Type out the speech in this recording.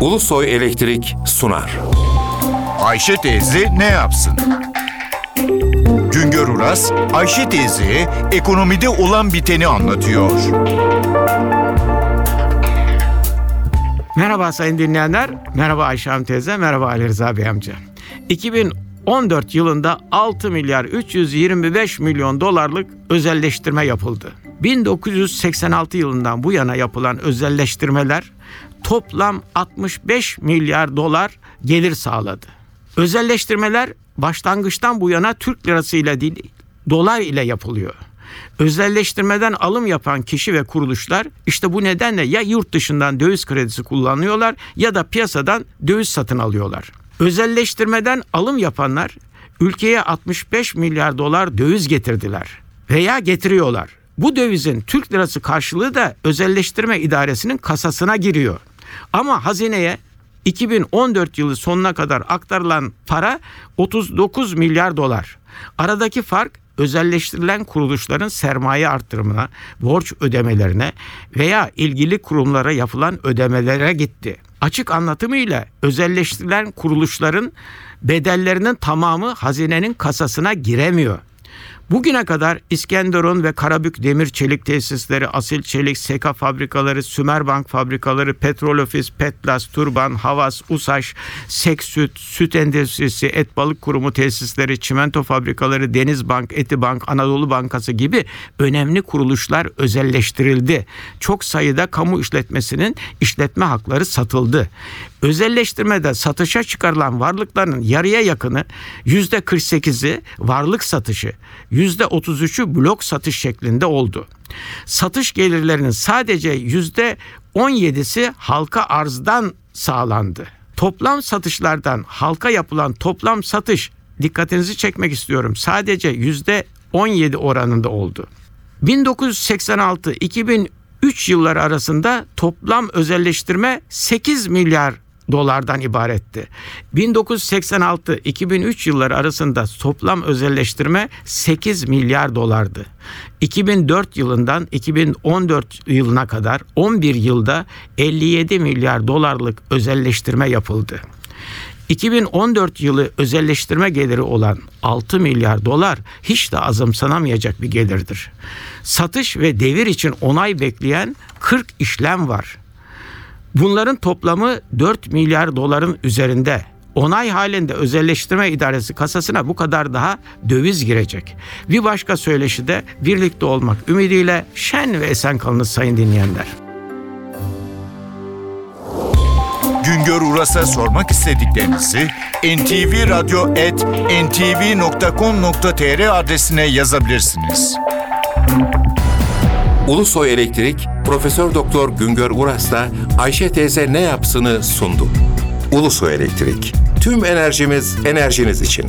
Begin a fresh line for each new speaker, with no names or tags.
Ulusoy Elektrik sunar.
Ayşe teyze ne yapsın? Güngör Uras, Ayşe teyze ekonomide olan biteni anlatıyor.
Merhaba sayın dinleyenler, merhaba Ayşe Hanım teyze, merhaba Ali Rıza Bey amca. 2014 yılında 6 milyar 325 milyon dolarlık özelleştirme yapıldı. 1986 yılından bu yana yapılan özelleştirmeler toplam 65 milyar dolar gelir sağladı. Özelleştirmeler başlangıçtan bu yana Türk lirası ile değil, dolar ile yapılıyor. Özelleştirmeden alım yapan kişi ve kuruluşlar işte bu nedenle ya yurt dışından döviz kredisi kullanıyorlar ya da piyasadan döviz satın alıyorlar. Özelleştirmeden alım yapanlar ülkeye 65 milyar dolar döviz getirdiler veya getiriyorlar. Bu dövizin Türk lirası karşılığı da özelleştirme idaresinin kasasına giriyor. Ama hazineye 2014 yılı sonuna kadar aktarılan para 39 milyar dolar. Aradaki fark özelleştirilen kuruluşların sermaye arttırımına, borç ödemelerine veya ilgili kurumlara yapılan ödemelere gitti. Açık anlatımıyla özelleştirilen kuruluşların bedellerinin tamamı hazinenin kasasına giremiyor. Bugüne kadar İskenderun ve Karabük Demir Çelik Tesisleri, Asil Çelik, Seka fabrikaları, Sümerbank fabrikaları, Petrol Ofis, Petlas, Turban, Havas, Usaş, Seksüt, Süt Endüstrisi, Et Balık Kurumu tesisleri, çimento fabrikaları, Denizbank, Etibank, Anadolu Bankası gibi önemli kuruluşlar özelleştirildi. Çok sayıda kamu işletmesinin işletme hakları satıldı. Özelleştirmede satışa çıkarılan varlıkların yarıya yakını yüzde 48'i varlık satışı, %33'ü blok satış şeklinde oldu. Satış gelirlerinin sadece yüzde 17'si halka arzdan sağlandı. Toplam satışlardan halka yapılan toplam satış dikkatinizi çekmek istiyorum. Sadece yüzde 17 oranında oldu. 1986-2003 yılları arasında toplam özelleştirme 8 milyar dolardan ibaretti. 1986-2003 yılları arasında toplam özelleştirme 8 milyar dolardı. 2004 yılından 2014 yılına kadar 11 yılda 57 milyar dolarlık özelleştirme yapıldı. 2014 yılı özelleştirme geliri olan 6 milyar dolar hiç de azımsanamayacak bir gelirdir. Satış ve devir için onay bekleyen 40 işlem var. Bunların toplamı 4 milyar doların üzerinde. Onay halinde özelleştirme idaresi kasasına bu kadar daha döviz girecek. Bir başka söyleşi de birlikte olmak ümidiyle şen ve esen kalınız sayın dinleyenler.
Güngör Uras'a sormak istediklerinizi ntvradio.ntv.com.tr adresine yazabilirsiniz.
Ulusoy Elektrik Profesör Doktor Güngör Uras'la Ayşe teyze ne yapsını sundu. Ulusoy Elektrik. Tüm enerjimiz enerjiniz için.